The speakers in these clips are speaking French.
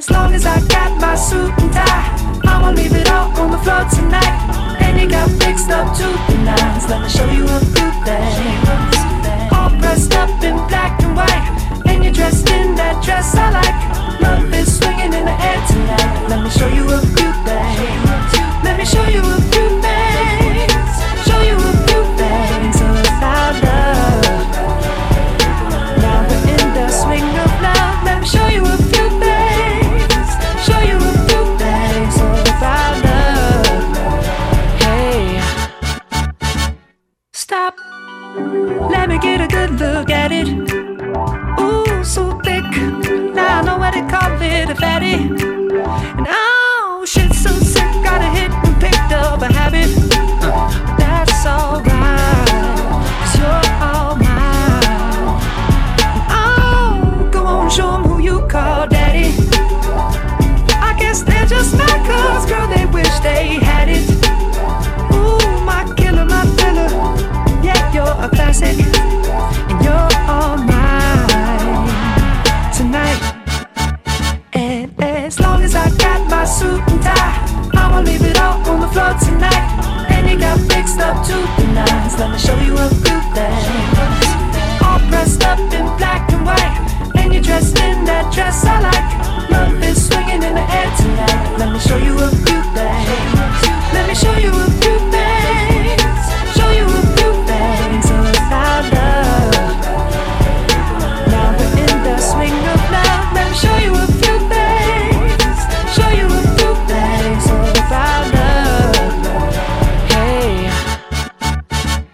As long as I got my suit and tie, I'ma leave it all on the floor tonight. And it got fixed up to the nines. Let me show you a few things. All dressed up in black and white, and you're dressed in that dress I like. Love is swinging in the air tonight. Let me show you a few things. Let me show you a few things. Show you a get a good look at it. Ooh, so thick. Now I know what they call it a fatty. And oh, shit, so sick. Got a hit and picked up a habit. That's alright. Cause you're all mine. Oh, go on, who you call daddy. I guess they're just girl, they wish they had it. Ooh, my killer, my filler. Yeah, you're a classic. Suit and tie, I'ma leave it all on the floor tonight. And you got fixed up to the nines. Let me show you a few things. All dressed up in black and white. And you're dressed in that dress I like. Love is swinging in the air tonight. Let me show you a few things. Let me show you a few things. Show you a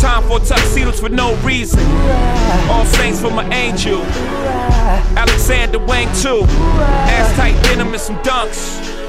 Time for tuxedos for no reason. All saints for my angel. Alexander Wang too. Ass tight denim and some dunks.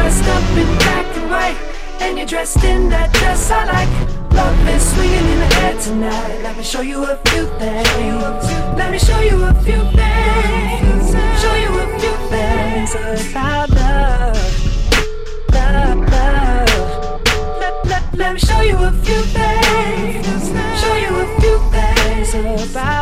Dressed up in black and white, and you're dressed in that dress I like. Love is swinging in the air tonight. Let me show you a few things. Let me show you a few things. Show you a few things about love, love, love. Let, let, let me show you a few things. Show you a few things about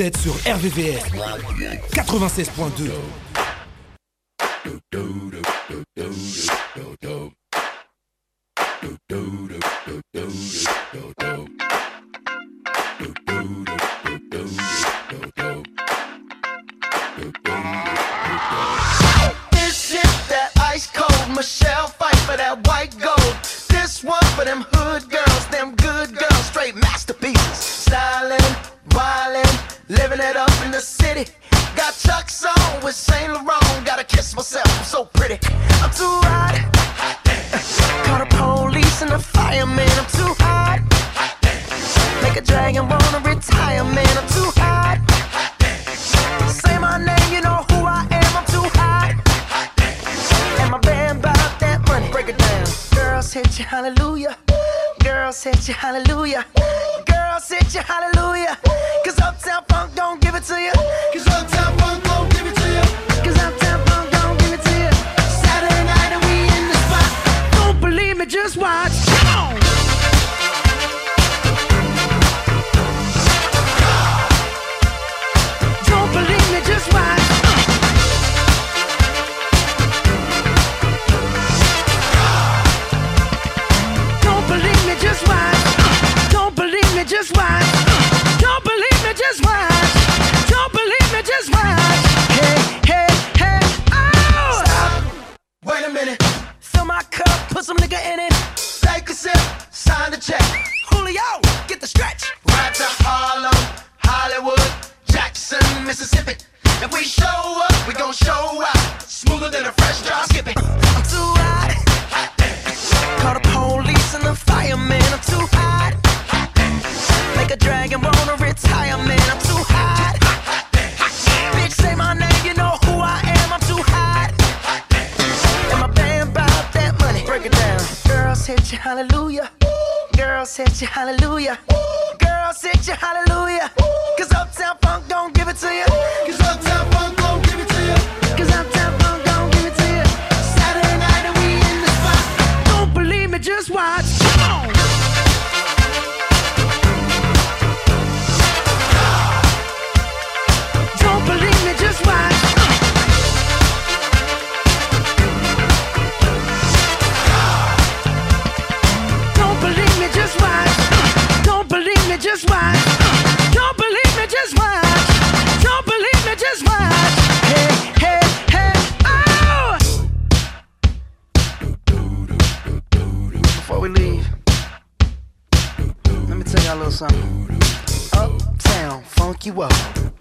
Sur RVVS 96.2.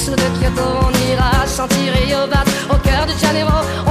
dessous de Kyoto, on ira sentir Yobat au cœur de Janeiro.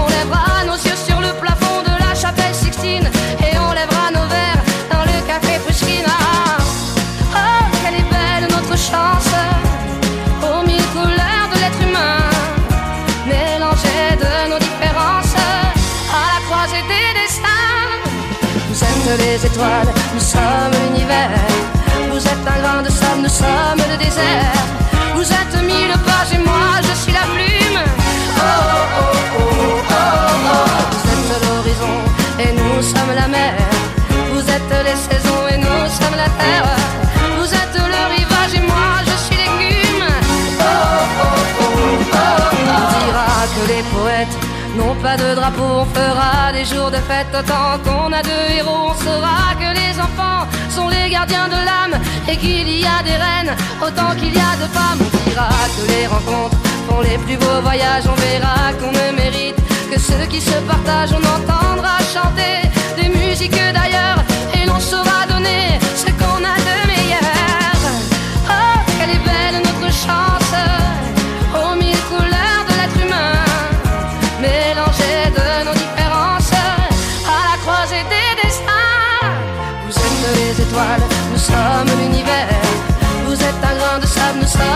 N'ont pas de drapeau, on fera des jours de fête autant qu'on a deux héros. On saura que les enfants sont les gardiens de l'âme et qu'il y a des reines autant qu'il y a de femmes. On dira que les rencontres font les plus beaux voyages. On verra qu'on ne mérite que ceux qui se partagent. On entendra chanter des musiques d'ailleurs et l'on saura donner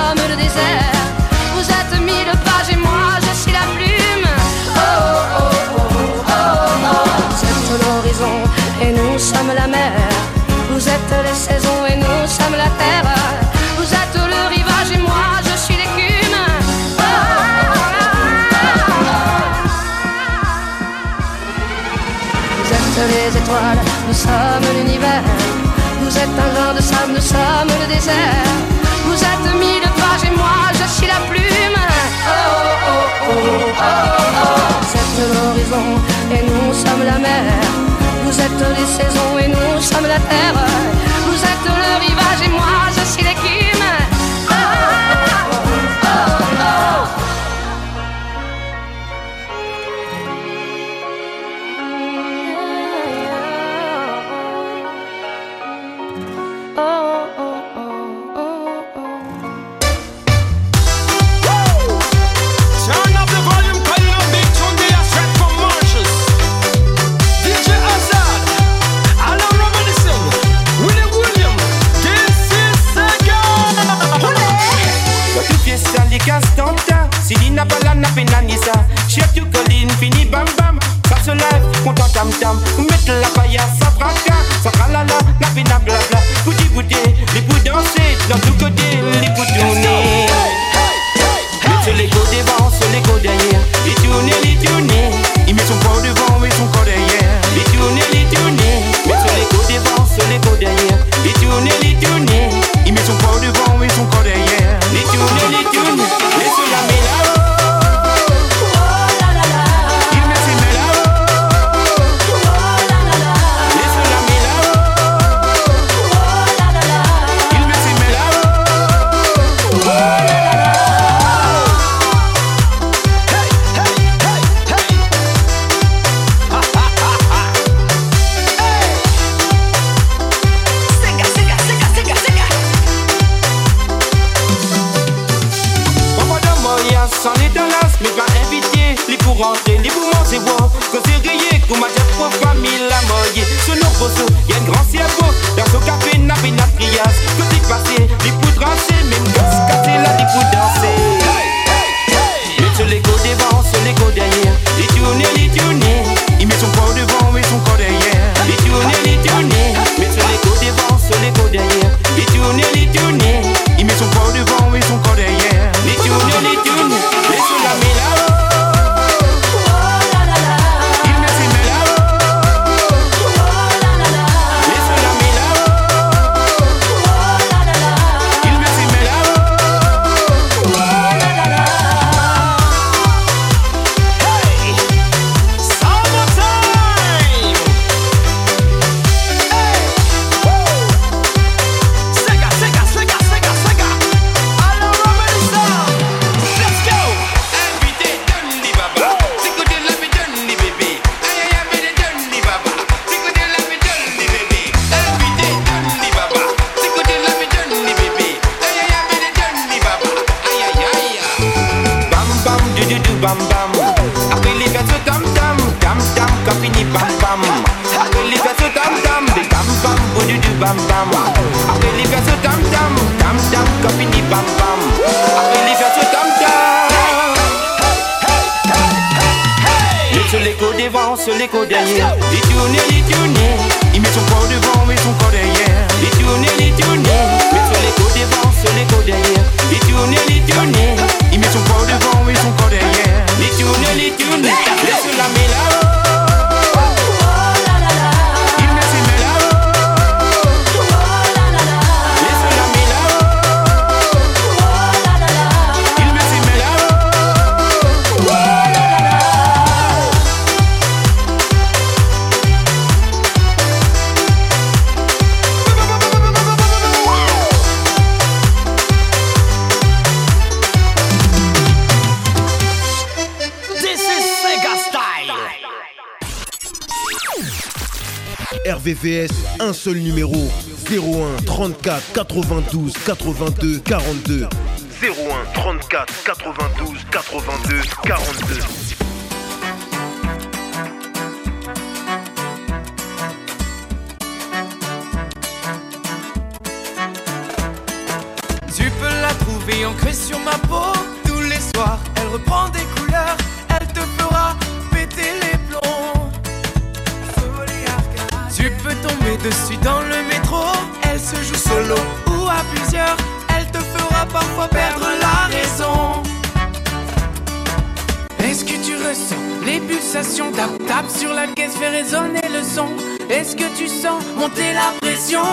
sommes le désert. Vous êtes mille pages et moi je suis la plume. Oh oh oh oh oh. oh. Vous êtes l'horizon et nous sommes la mer. Vous êtes les saisons et nous sommes la terre. Vous êtes le rivage et moi je suis l'écume. Oh, oh, oh, oh. Vous êtes les étoiles, nous sommes l'univers. Vous êtes un grain de sable, nous sommes le désert. Et moi je suis la plume. Vous êtes l'horizon et nous sommes la mer. Vous êtes les saisons et nous sommes la terre. Vous êtes le rivage et moi je suis Tu fiesta li castanta Si li n'a pas la nappe nanisa Chef tu colline fini bam bam. Ça se lève, content tam tam. Mettre la paillasse, ça fracas Ça tralala, nappe na blabla Bouti bouti, les pou danser Dans tout côté, les pou tourner Mettre les go devant, sur les go derrière. Les tourner, les tourner Il met son corps devant et son corps derrière. Les tourner, les tourner Mettre les go devant, sur les go derrière. Les tourner, les tourner Il met son corps devant et son corps derrière Les tourner, les tourner Laisse la 34 92 82 42 01 34 92 82 42 Tu peux la trouver ancrée sur ma peau tous les soirs. Elle reprend des couleurs, elle te fera péter les plombs. Tu peux tomber dessus dans le métro. Elle se joue solo ou à plusieurs. Elle te fera parfois perdre la raison. Est-ce que tu ressens les pulsations Tap tap sur la caisse, fait résonner le son? Est-ce que tu sens monter la pression?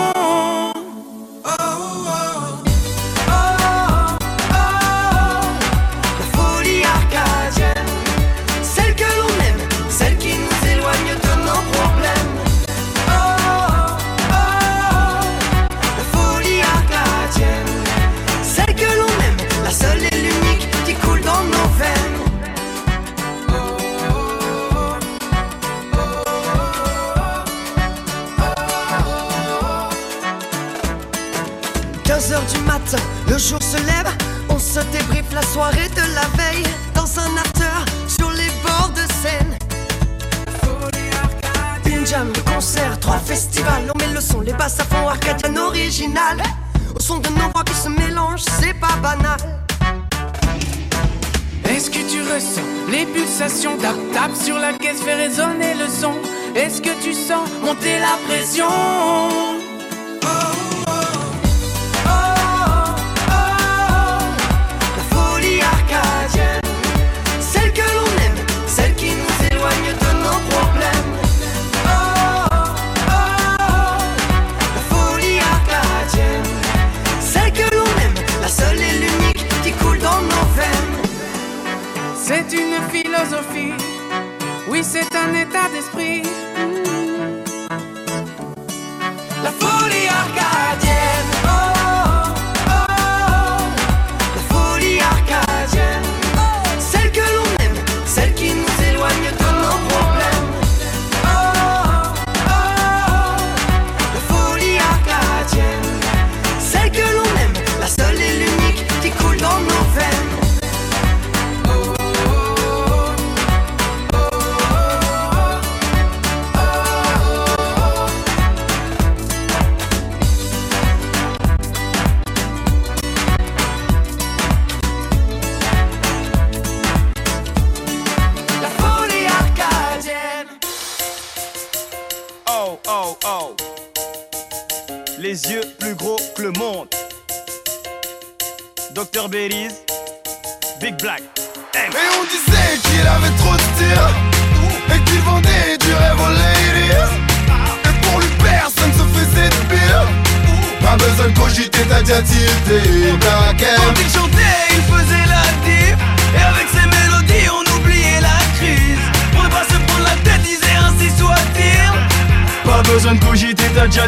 Oui, c'est un état d'esprit. Big Black. Et on disait qu'il avait trop de tir et qu'il vendait du rêve aux ladies. Et pour lui, personne se faisait de pire. Pas besoin de cogiter, t'as déjà. Quand il chantait, il faisait la diff. Et avec ses mélodies, on oubliait la crise. Pour ne pas se prendre la tête, disait ainsi soit-il. Pas besoin de cogiter, ta déjà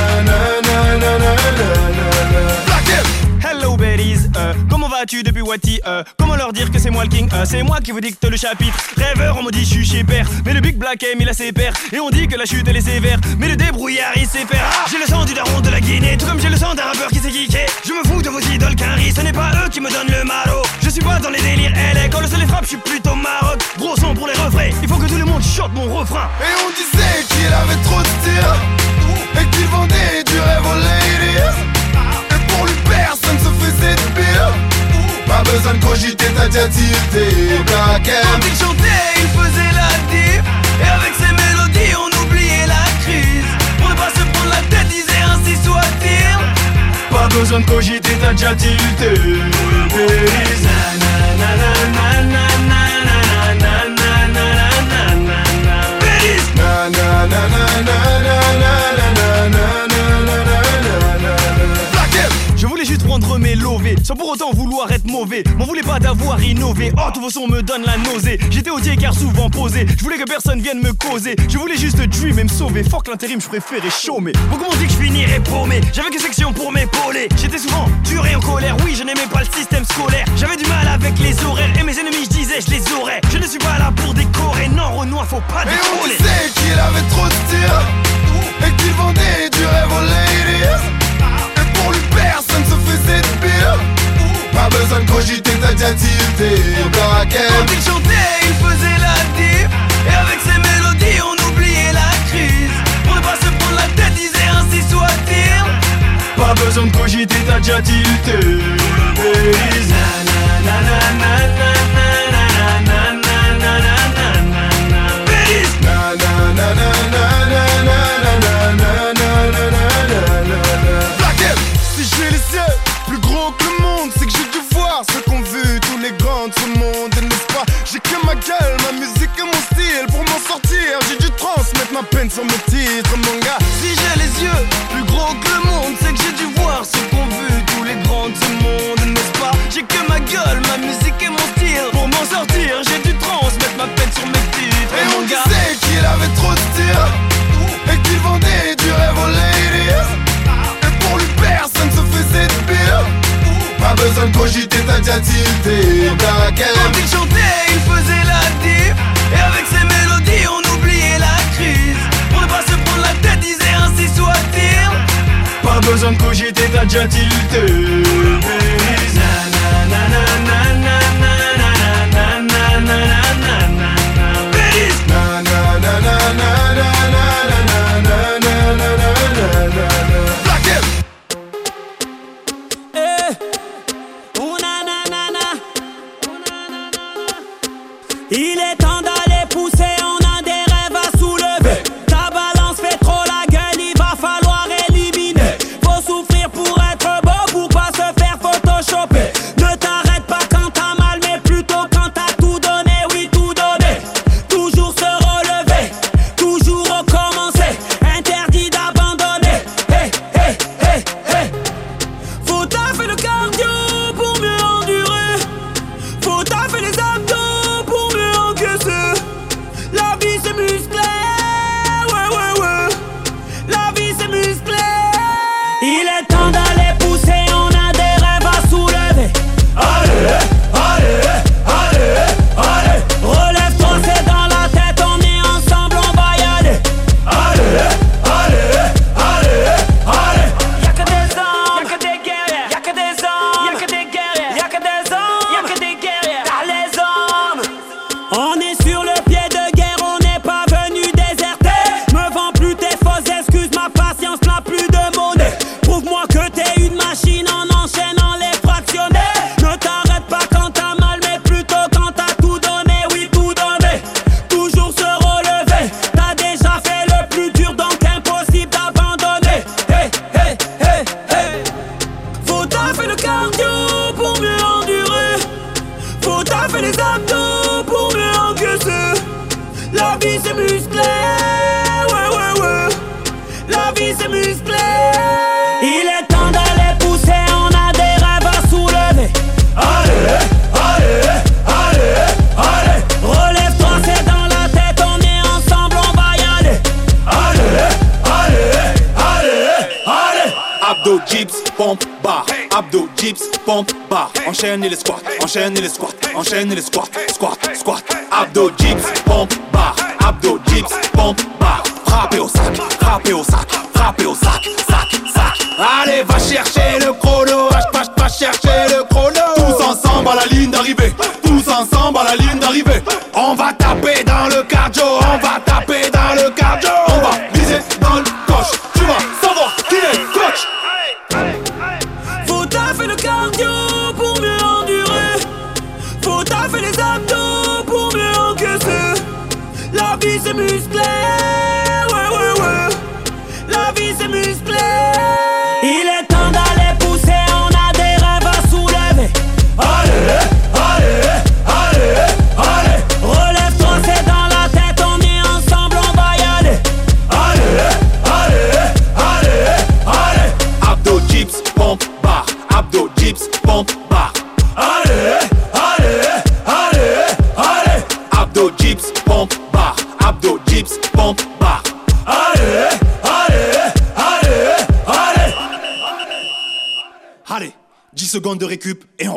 Hello Belize, euh, depuis Wati. Euh, comment leur dire que c'est moi le king Euh, C'est moi qui vous dicte le chapitre. Rêveur, on me dit je suis père. Mais le Big Black M, il a ses pères. Et on dit que la chute elle est sévère. Mais le débrouillard, il faire. Ah, j'ai le sang du daron de la Guinée. Tout comme j'ai le sang d'un rappeur qui s'est geeké. Je me fous de vos idoles qu'un riz. Ce n'est pas eux qui me donnent le maro. Je suis pas dans les délires LA. Quand le soleil frappe, je suis plutôt maroc. Gros son pour les refrains. Il faut que tout le monde chante mon refrain. Et on disait qu'il avait trop de style Et qu'il vendait du rêve aux ladies Et pour lui personne se faisait de pire pas besoin de cogiter, t'as déjà tilté Quand il chantait, il faisait la diff Et avec ses mélodies, on oubliait la crise Pour ne pas se prendre la tête, disait ainsi soit-il Pas besoin de cogiter, t'as déjà tilté na prendre mes lovés, sans pour autant vouloir être mauvais. M'en voulais pas d'avoir innové. Oh, tous vos sons me donnent la nausée. J'étais au car souvent posé. Je voulais que personne vienne me causer. Je voulais juste dream et me sauver. Fuck l'intérim, je préférais chômer. Beaucoup m'ont dit que je finirais paumé. J'avais que section pour m'épauler. J'étais souvent dur et en colère. Oui, je n'aimais pas le système scolaire. J'avais du mal avec les horaires. Et mes ennemis, je disais, je les aurais. Je ne suis pas là pour décorer. Non, Renoir, faut pas Et on décoller. disait qu'il avait trop de style Et qu'il vendait du rêve aux ladies Et pour lui personne pire. Pas besoin de cogiter, t'as déjà tilté Quand il chantait, il faisait la diff. Et avec ses mélodies, on oubliait la crise. Pour ne pas se prendre la tête, disait ainsi soit-il. Pas besoin de cogiter, t'as déjà tilté. Na vie c'est musclé, ouais ouais ouais. La vie c'est musclé. Il est enchaîne les squats, enchaîne les squats, squat, squat. Abdos, dips, kyp e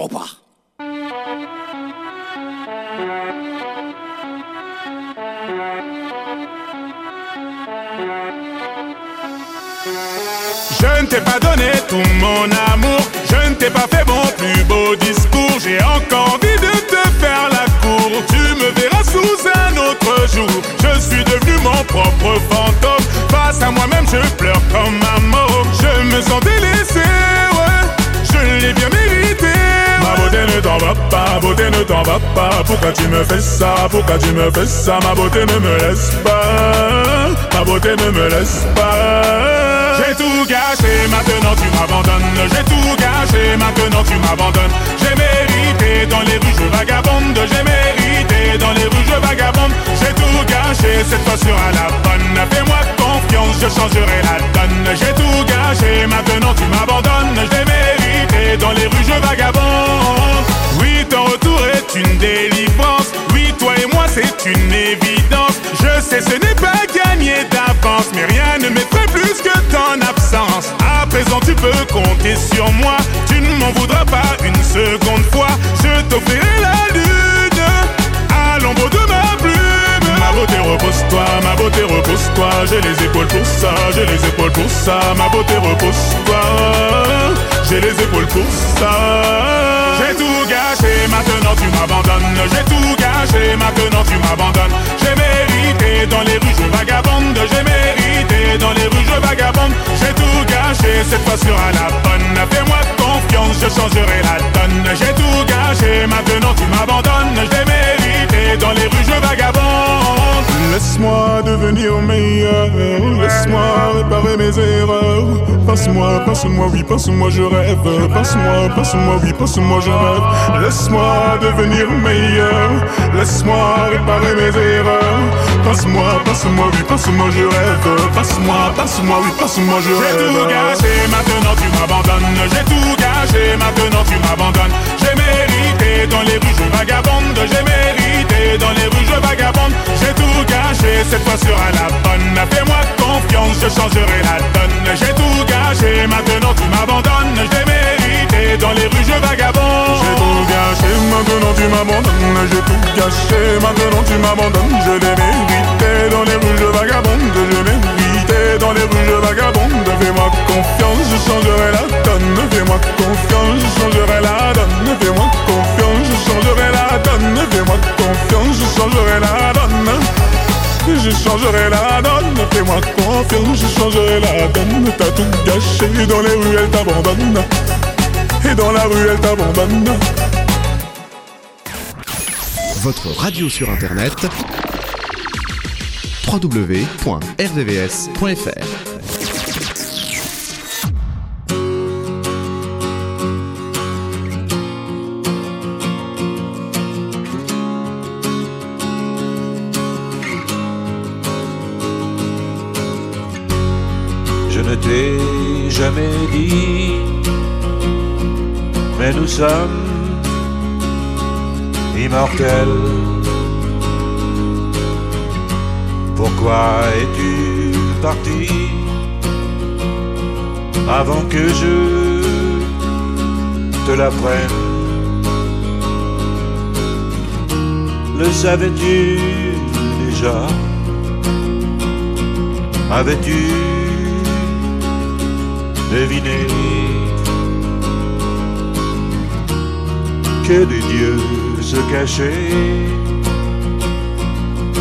Pourquoi tu me fais ça, pourquoi tu me fais ça? Ma beauté ne me laisse pas, ma beauté ne me laisse pas. J'ai tout gâché, maintenant tu m'abandonnes. J'ai tout gâché, maintenant tu m'abandonnes. J'ai mérité dans les rues, je vagabonde. J'ai mérité dans les rues, je vagabonde. J'ai tout gâché, cette fois sur la bonne. Fais-moi confiance, je changerai la donne. J'ai tout gâché, maintenant tu m'abandonnes. J'ai mérité dans les rues, je vagabonde. C'est une évidence. Je sais, ce n'est pas gagné d'avance, mais rien ne m'effraie plus que ton absence. À présent, tu peux compter sur moi. Tu ne m'en voudras pas une seconde fois. Je t'offrirai la lune à l'ombre de ma plume. Ma beauté repose-toi, ma beauté repose-toi. J'ai les épaules pour ça, j'ai les épaules pour ça. Ma beauté repose-toi, j'ai les épaules pour ça. J'ai tout gâché, maintenant tu m'abandonnes. J'ai tout gâché, maintenant tu m'abandonnes. J'ai mérité dans les rues, je vagabonde. J'ai mérité dans les rues, je vagabonde. J'ai tout gâché, cette fois sur la bonne. Fais-moi confiance, je changerai la donne. J'ai tout gâché, maintenant tu m'abandonnes. J'ai mérité dans les rues, je vagabonde. Laisse-moi devenir meilleur. Laisse-moi réparer mes erreurs. Passe-moi, passe-moi, oui, passe-moi, je rêve. Passe-moi, passe-moi, oui, passe-moi, je rêve. Laisse-moi devenir meilleur. Laisse-moi réparer mes erreurs. Passe-moi, passe-moi, oui, passe-moi, je rêve. Passe-moi, passe-moi, oui, passe-moi, je. J'ai tout gâché, maintenant tu m'abandonnes. J'ai tout gâché, maintenant tu m'abandonnes. J'ai mérité dans les rues, je vagabonde. J'ai mérité dans les rues, je vagabonde. J'ai tout gâché, cette fois sera la bonne. Fais-moi confiance, je changerai la donne. J'ai tout gâché, maintenant tu m'abandonnes. J'ai mérité dans les rues, je vagabonde. J'ai tout gâché, maintenant tu m'abandonnes. J'ai tout gâché, maintenant tu m'abandonnes. Je l'ai mérité dans les rues, je vagabonde. Je dans les rues, je vagabonde. Fais-moi confiance, je changerai la donne. Fais-moi confiance, je changerai la donne. Fais-moi confiance, je changerai la donne. Fais-moi confiance, je changerai la donne. Je changerai la donne, fais-moi confiance, je changerai la donne. T'as tout gâché dans les rues, elle t'abandonne. Et dans la rue, elle t'abandonne. Votre radio sur internet www.rdvs.fr Je ne t'ai jamais dit, mais nous sommes immortels. Avant que je te l'apprennent. Le savais-tu déjà? Avais-tu deviné que des dieux se cachaient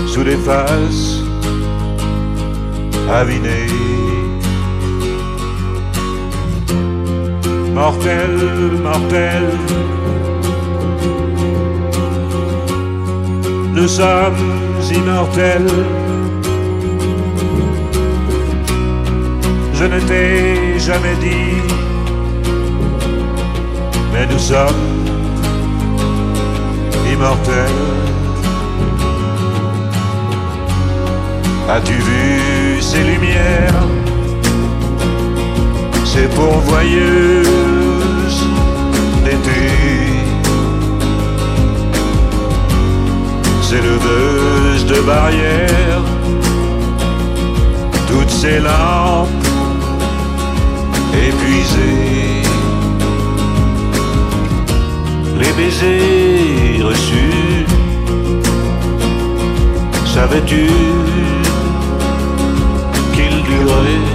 sous les faces avinées? Mortel, mortel, nous sommes immortels. Je ne t'ai jamais dit, mais nous sommes immortels. As-tu vu ces lumières, ces pourvoyeuses d'été? ces leveuses de barrières, toutes ces lampes épuisées, les baisers reçus, savais-tu qu'ils duraient?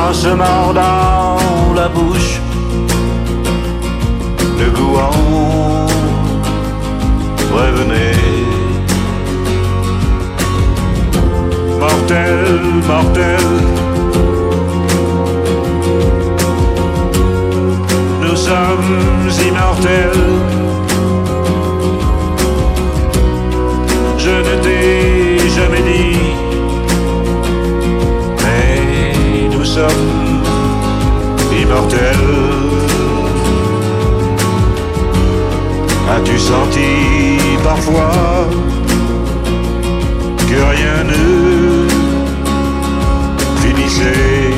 Quand se mord dans la bouche, le gouan revenez. Mortel, mortel. Nous sommes immortels. As-tu senti parfois que rien ne finissait?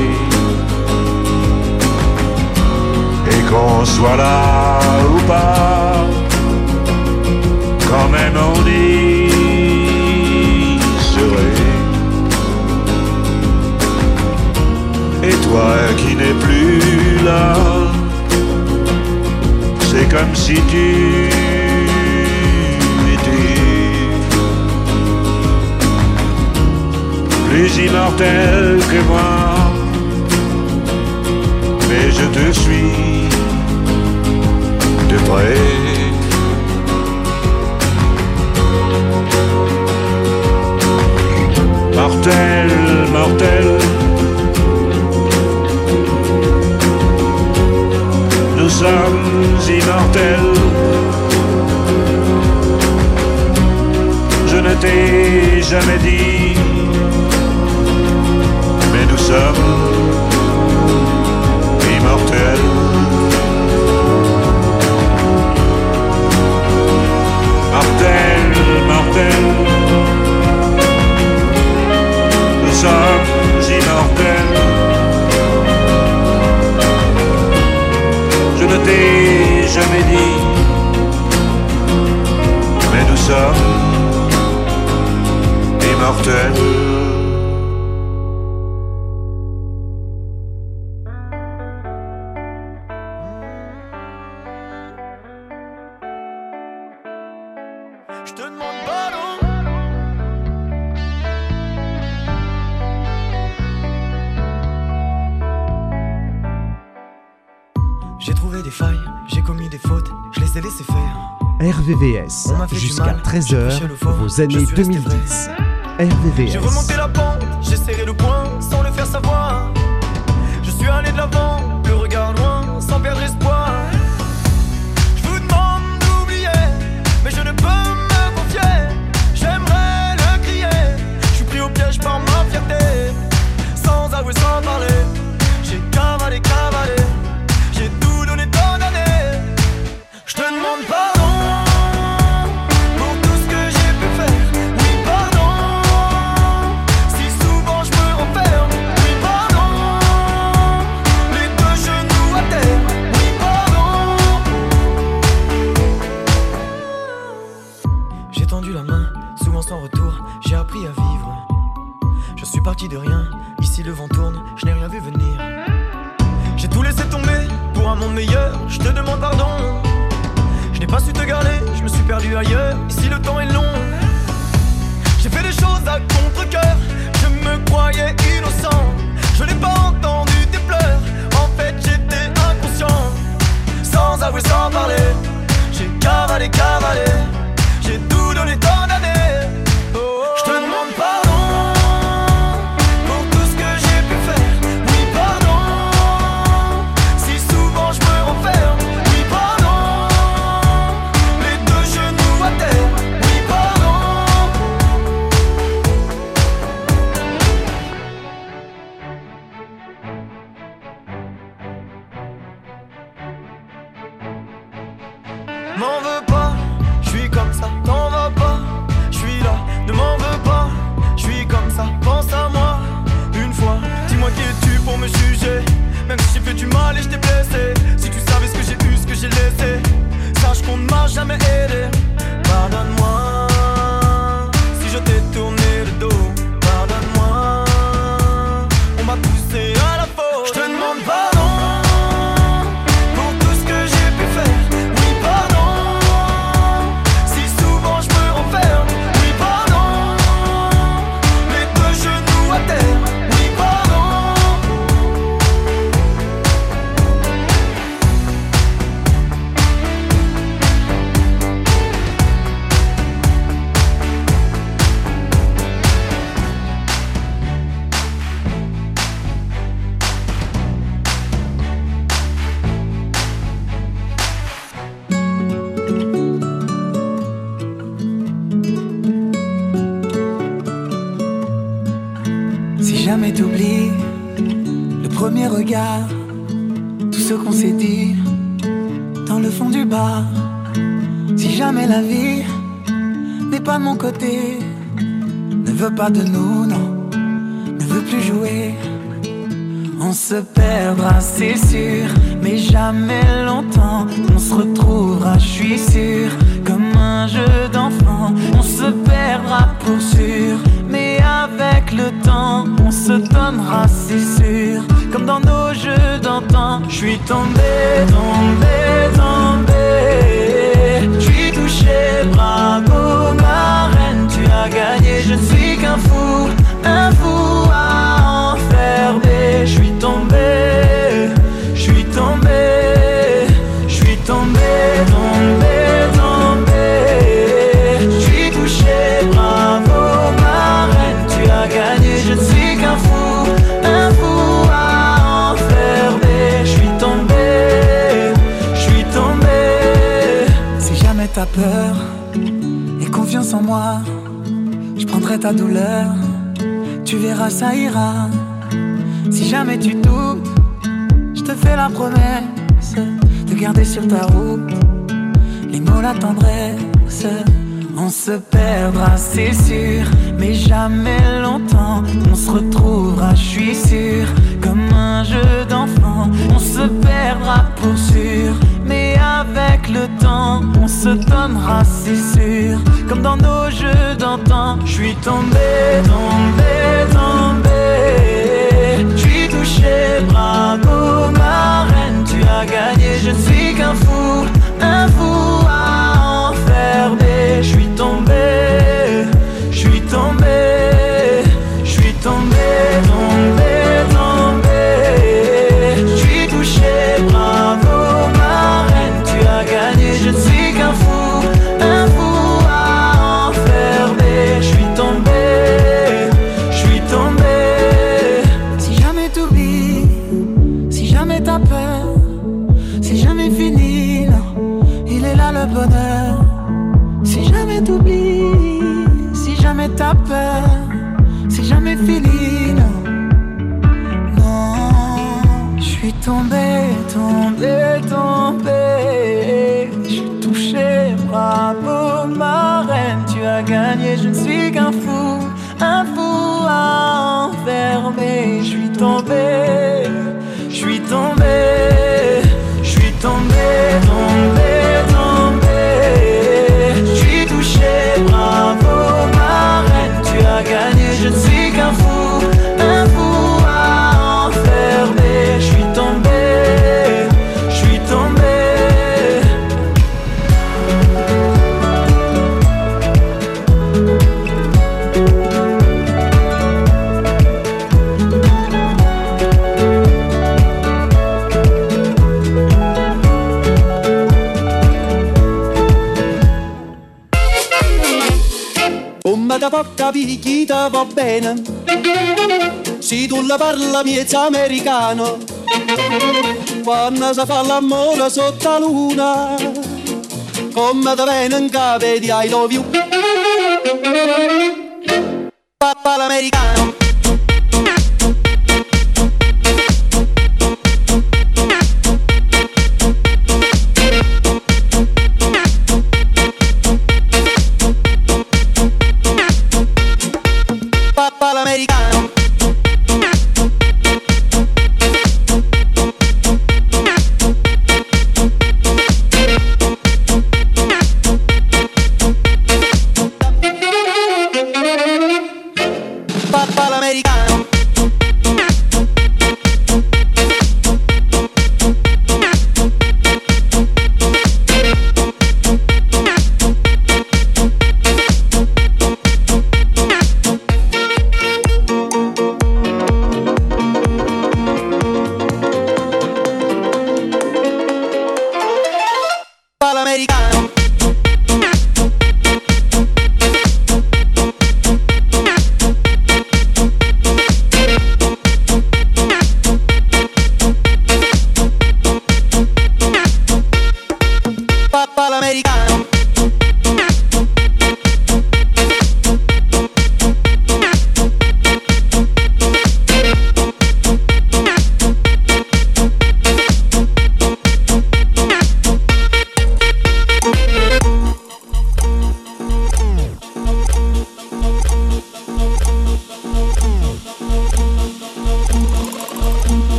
Et qu'on soit là ou pas, quand même on y toi qui n'es plus là, c'est comme si tu plus immortel que moi. Mais je te suis de près. Mortel, mortel. Sommes immortels. Je ne t'ai jamais dit mais nous sommes immortels. Mortels, mortels, nous sommes immortels. Je jamais dit, mais nous sommes immortels. RVVS, jusqu'à mal, j'ai 13h, touché le fort, vos années suis resté 2010. J'ai RVVS. peur et confiance en moi. Je prendrai ta douleur, tu verras, ça ira. Si jamais tu doutes, je te fais la promesse de garder sur ta route les mots, la tendresse. On se perdra, c'est sûr, mais jamais longtemps. On se retrouvera, je suis sûr, comme un jeu d'enfant. On se perdra pour sûr. Avec le temps, on se donnera, c'est sûr. Comme dans nos jeux d'antan, je suis tombé, tombé, tombé. Je suis touché, bravo ma reine, tu as gagné. Je ne suis qu'un fou, un fou à enfermer. Je suis tombé, je suis tombé. moment porca picchita va bene. Se tu la parla miezza americano, quando si fa l'amore sotto la luna, come te viene in capo di I. americano.